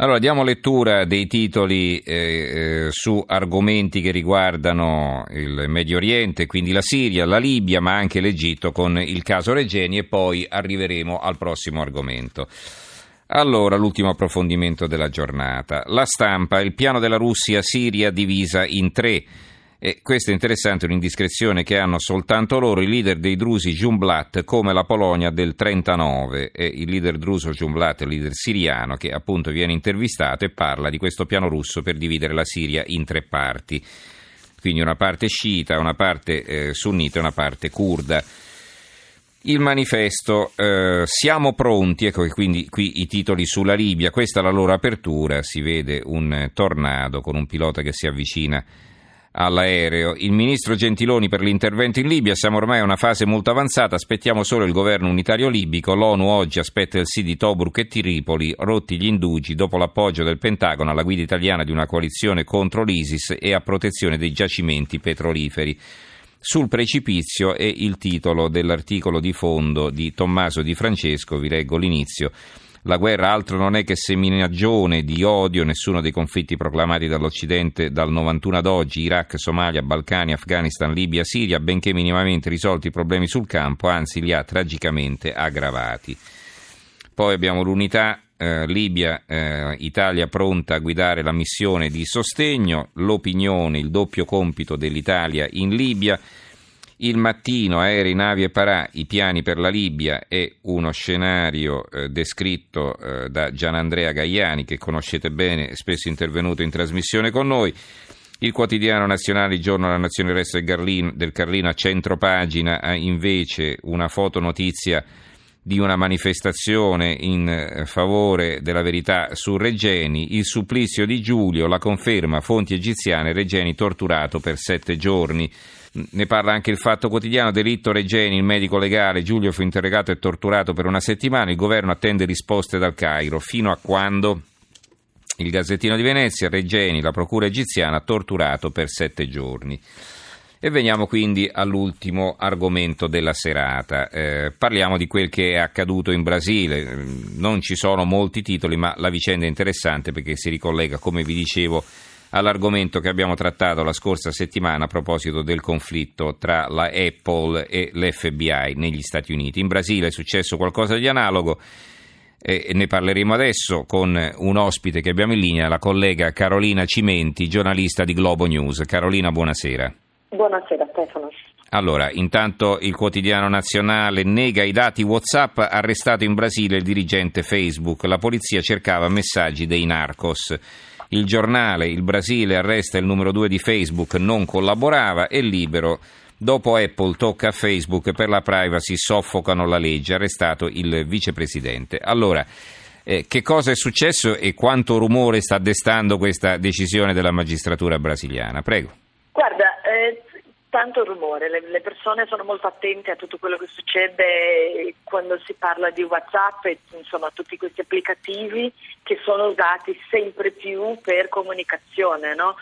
Allora, diamo lettura dei titoli eh, eh, su argomenti che riguardano il Medio Oriente, quindi la Siria, la Libia, ma anche l'Egitto con il caso Regeni e poi arriveremo al prossimo argomento. Allora, l'ultimo approfondimento della giornata. La stampa, il piano della Russia-Siria divisa in tre. E questo è interessante, un'indiscrezione che hanno soltanto loro, i leader dei drusi Jumblat come la Polonia del 39 e il leader druso Jumblat, il leader siriano, che appunto viene intervistato e parla di questo piano russo per dividere la Siria in tre parti. Quindi una parte sciita, una parte eh, sunnita e una parte kurda. Il manifesto eh, Siamo pronti, ecco quindi qui i titoli sulla Libia, questa è la loro apertura, si vede un tornado con un pilota che si avvicina all'aereo. Il ministro Gentiloni per l'intervento in Libia, siamo ormai a una fase molto avanzata, aspettiamo solo il governo unitario libico, l'ONU oggi aspetta il sì di Tobruk e Tripoli, rotti gli indugi dopo l'appoggio del Pentagono alla guida italiana di una coalizione contro l'ISIS e a protezione dei giacimenti petroliferi. Sul precipizio è il titolo dell'articolo di fondo di Tommaso Di Francesco, vi leggo l'inizio. La guerra altro non è che seminagione di odio, nessuno dei conflitti proclamati dall'Occidente dal 91 ad oggi, Iraq, Somalia, Balcani, Afghanistan, Libia, Siria, benché minimamente risolti i problemi sul campo, anzi li ha tragicamente aggravati. Poi abbiamo l'unità eh, Libia, eh, Italia pronta a guidare la missione di sostegno, l'opinione, il doppio compito dell'Italia in Libia. Il mattino, aerei, navi e parà, i piani per la Libia è uno scenario eh, descritto eh, da Gianandrea Gaiani, che conoscete bene, spesso intervenuto in trasmissione con noi. Il quotidiano nazionale, il giorno della Nazione Resto del Carlino, a centro pagina, ha invece una fotonotizia di una manifestazione in eh, favore della verità su Regeni, il supplizio di Giulio, la conferma, fonti egiziane, Regeni torturato per sette giorni. Ne parla anche il Fatto Quotidiano, delitto Regeni, il medico legale, Giulio fu interrogato e torturato per una settimana, il governo attende risposte dal Cairo, fino a quando? Il Gazzettino di Venezia, Regeni, la procura egiziana, torturato per sette giorni. E veniamo quindi all'ultimo argomento della serata. Eh, parliamo di quel che è accaduto in Brasile. Non ci sono molti titoli, ma la vicenda è interessante perché si ricollega, come vi dicevo, all'argomento che abbiamo trattato la scorsa settimana a proposito del conflitto tra la Apple e l'FBI negli Stati Uniti. In Brasile è successo qualcosa di analogo e ne parleremo adesso con un ospite che abbiamo in linea, la collega Carolina Cimenti, giornalista di Globo News. Carolina, buonasera. Buonasera Stefano. Allora, intanto il quotidiano nazionale nega i dati WhatsApp, arrestato in Brasile il dirigente Facebook. La polizia cercava messaggi dei narcos. Il giornale Il Brasile arresta il numero due di Facebook, non collaborava e libero. Dopo Apple tocca a Facebook per la privacy, soffocano la legge, arrestato il vicepresidente. Allora, eh, che cosa è successo e quanto rumore sta destando questa decisione della magistratura brasiliana? Prego. Tanto rumore, le, le, persone sono molto attente a tutto quello che succede quando si parla di Whatsapp e insomma tutti questi applicativi che sono usati sempre più per comunicazione, no?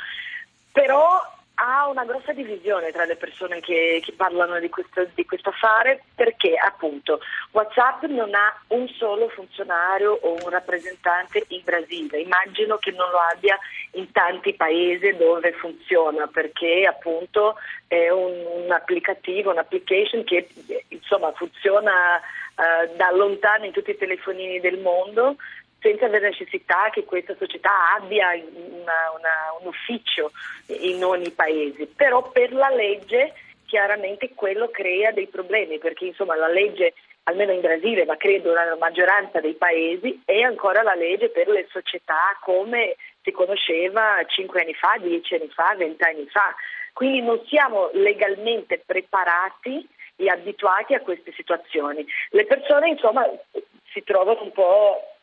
Però ha una grossa divisione tra le persone che, che parlano di questo, di questo, affare perché appunto WhatsApp non ha un solo funzionario o un rappresentante in Brasile, immagino che non lo abbia in tanti paesi dove funziona perché appunto è un, un applicativo, un'application che insomma funziona uh, da lontano in tutti i telefonini del mondo senza avere necessità che questa società abbia una, una, un ufficio in ogni paese, però per la legge chiaramente quello crea dei problemi perché insomma la legge almeno in Brasile, ma credo nella maggioranza dei paesi, è ancora la legge per le società come si conosceva cinque anni fa, dieci anni fa, vent'anni fa. Quindi non siamo legalmente preparati e abituati a queste situazioni. Le persone insomma si trovano un po'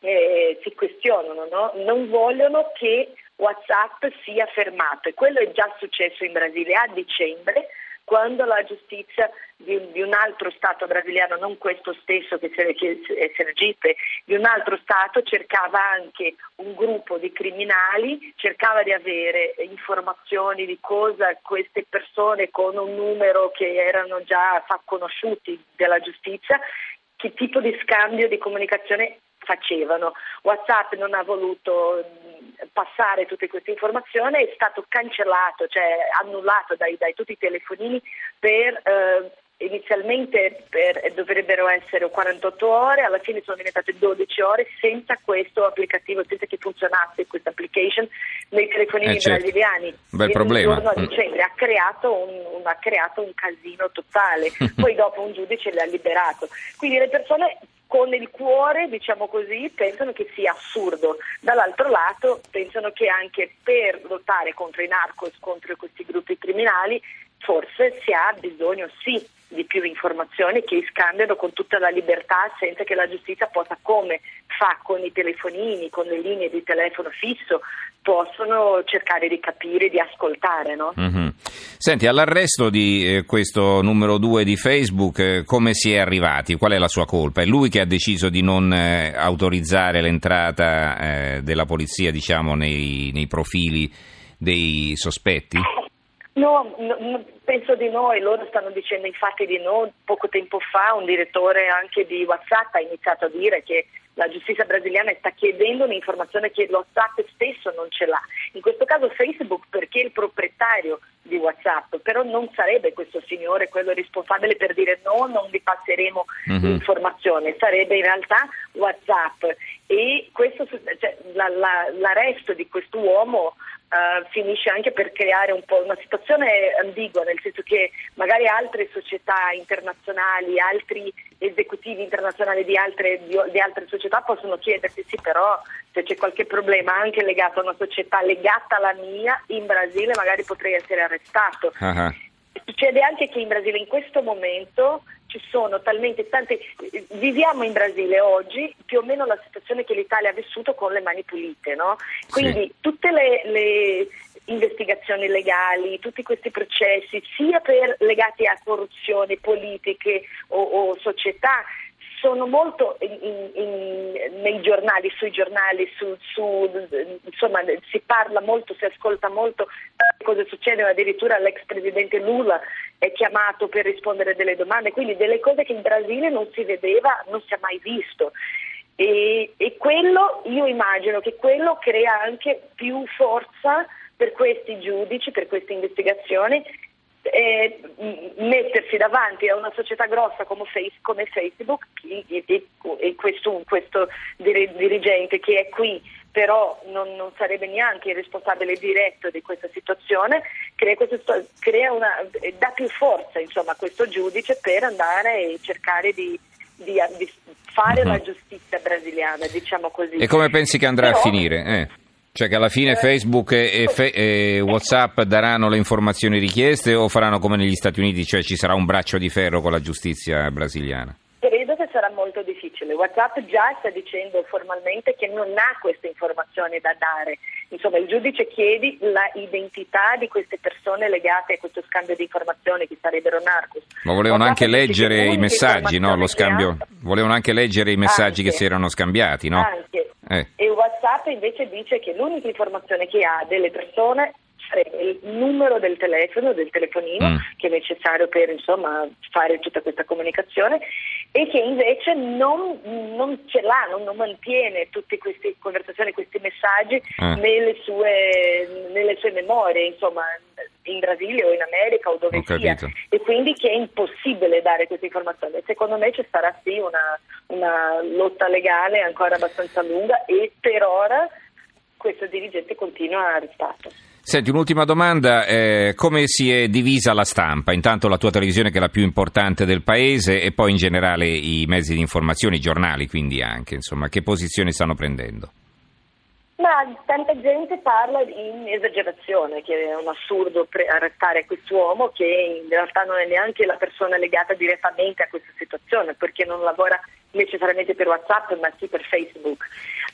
eh, si questionano, no? non vogliono che WhatsApp sia fermato e quello è già successo in Brasile a dicembre quando la giustizia di, di un altro Stato brasiliano, non questo stesso che è Sergipe, di un altro Stato cercava anche un gruppo di criminali, cercava di avere informazioni di cosa queste persone con un numero che erano già conosciuti della giustizia, che tipo di scambio di comunicazione facevano. WhatsApp non ha voluto passare tutte queste informazioni, è stato cancellato, cioè annullato dai, dai tutti i telefonini per eh, inizialmente per, dovrebbero essere 48 ore, alla fine sono diventate 12 ore senza questo applicativo, senza che funzionasse questa application nei telefonini eh certo. brasiliani. Bel problema. Un mm. dicembre ha creato un, un, ha creato un casino totale, poi dopo un giudice li ha liberato. Quindi le persone con il cuore, diciamo così, pensano che sia assurdo. Dall'altro lato pensano che anche per lottare contro i narcos, contro questi gruppi criminali, forse si ha bisogno sì di più informazioni che scambiano con tutta la libertà senza che la giustizia possa, come fa con i telefonini, con le linee di telefono fisso, possono cercare di capire, di ascoltare. No? Mm-hmm. Senti, all'arresto di eh, questo numero due di Facebook, eh, come si è arrivati? Qual è la sua colpa? È lui che ha deciso di non eh, autorizzare l'entrata eh, della polizia diciamo, nei, nei profili dei sospetti? No, no, penso di no e loro stanno dicendo infatti di no. Poco tempo fa un direttore anche di WhatsApp ha iniziato a dire che la giustizia brasiliana sta chiedendo un'informazione che WhatsApp stesso non ce l'ha. In questo caso Facebook perché è il proprietario di WhatsApp, però non sarebbe questo signore quello responsabile per dire no, non vi passeremo mm-hmm. l'informazione, sarebbe in realtà WhatsApp e questo, cioè, la, la, l'arresto di quest'uomo Uh, finisce anche per creare un po' una situazione ambigua, nel senso che magari altre società internazionali, altri esecutivi internazionali di altre, di, di altre società possono chiedersi sì però se c'è qualche problema anche legato a una società legata alla mia, in Brasile magari potrei essere arrestato. Uh-huh. Succede anche che in Brasile in questo momento ci sono talmente tante. Viviamo in Brasile oggi più o meno la situazione che l'Italia ha vissuto con le mani pulite, no? Quindi sì. tutte le, le, investigazioni legali, tutti questi processi, sia per, legati a corruzione, politiche o, o società, sono molto in, in, nei giornali, sui giornali, su, su, insomma si parla molto, si ascolta molto cosa succede, addirittura l'ex presidente Lula è chiamato per rispondere delle domande, quindi delle cose che in Brasile non si vedeva, non si è mai visto. E, e quello, io immagino che quello crea anche più forza per questi giudici, per queste investigazioni eh, mettersi davanti a una società grossa come, face, come Facebook e, e, e questo, questo, dirigente che è qui però non, non, sarebbe neanche il responsabile diretto di questa situazione, crea questo, crea una, dà più forza insomma, a questo giudice per andare e cercare di, di, di fare uh-huh. la giustizia brasiliana, diciamo così. E come pensi che andrà però, a finire? Eh. Cioè che alla fine Facebook e, fe- e, Whatsapp daranno le informazioni richieste o faranno come negli Stati Uniti, cioè ci sarà un braccio di ferro con la giustizia brasiliana? Sarà molto difficile. Whatsapp già sta dicendo formalmente che non ha queste informazioni da dare. Insomma, il giudice chiede l'identità di queste persone legate a questo scambio di informazioni che sarebbero narcos. Ma volevano WhatsApp anche leggere i messaggi, no? Lo scambio. Volevano anche leggere i messaggi anche, che si erano scambiati, no? Anche. Eh. E WhatsApp invece dice che l'unica informazione che ha delle persone il numero del telefono, del telefonino, mm. che è necessario per insomma, fare tutta questa comunicazione e che invece non, non ce l'ha, non, non, mantiene tutte queste conversazioni, questi messaggi mm. nelle, sue, nelle, sue, memorie, insomma, in Brasile o in America o dove sia. E quindi che è impossibile dare queste informazioni. Secondo me ci sarà sì una, una lotta legale ancora abbastanza lunga e per ora questo dirigente continua arrestato. Senti, un'ultima domanda, eh, come si è divisa la stampa? Intanto la tua televisione che è la più importante del paese e poi in generale i mezzi di informazione, i giornali quindi anche, insomma, che posizioni stanno prendendo? Ma tanta gente parla in esagerazione, che è un assurdo pre- arrestare quest'uomo che in realtà non è neanche la persona legata direttamente a questa situazione perché non lavora necessariamente per WhatsApp ma sì per Facebook.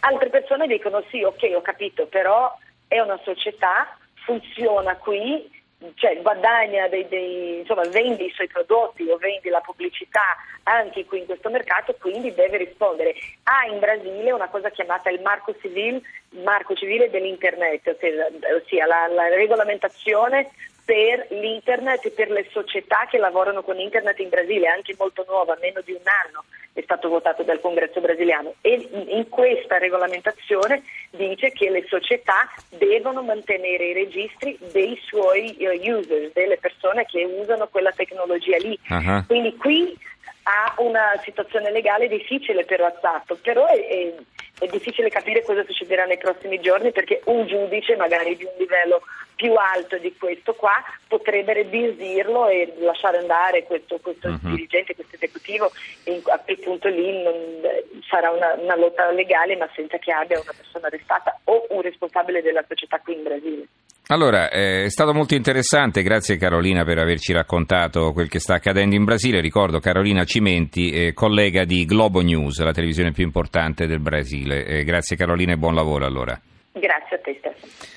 Altre persone dicono sì, ok, ho capito, però è una società funziona qui, cioè guadagna dei, dei, insomma vende i suoi prodotti o vende la pubblicità anche qui in questo mercato, quindi deve rispondere. Ha in Brasile una cosa chiamata il marco civile, marco civile dell'internet, ossia, ossia la, la, regolamentazione per l'internet e per le società che lavorano con internet in Brasile, anche molto nuova, meno di un anno è stato votato dal congresso brasiliano e in questa regolamentazione dice che le società devono mantenere i registri dei suoi uh, users, delle persone che usano quella tecnologia lì. Uh-huh. Quindi qui ha una situazione legale difficile per WhatsApp, però è, è, è difficile capire cosa succederà nei prossimi giorni perché un giudice magari di un livello più alto di questo qua potrebbe rebisdirlo e lasciare andare questo, questo uh-huh. dirigente, questo esecutivo e appunto lì non, sarà una, una, lotta legale ma senza che abbia una persona arrestata o un responsabile della società qui in Brasile. Allora, eh, è stato molto interessante, grazie Carolina per averci raccontato quel che sta accadendo in Brasile. Ricordo Carolina Cimenti, eh, collega di Globo News, la televisione più importante del Brasile. Eh, grazie Carolina e buon lavoro allora. Grazie a te Stefano.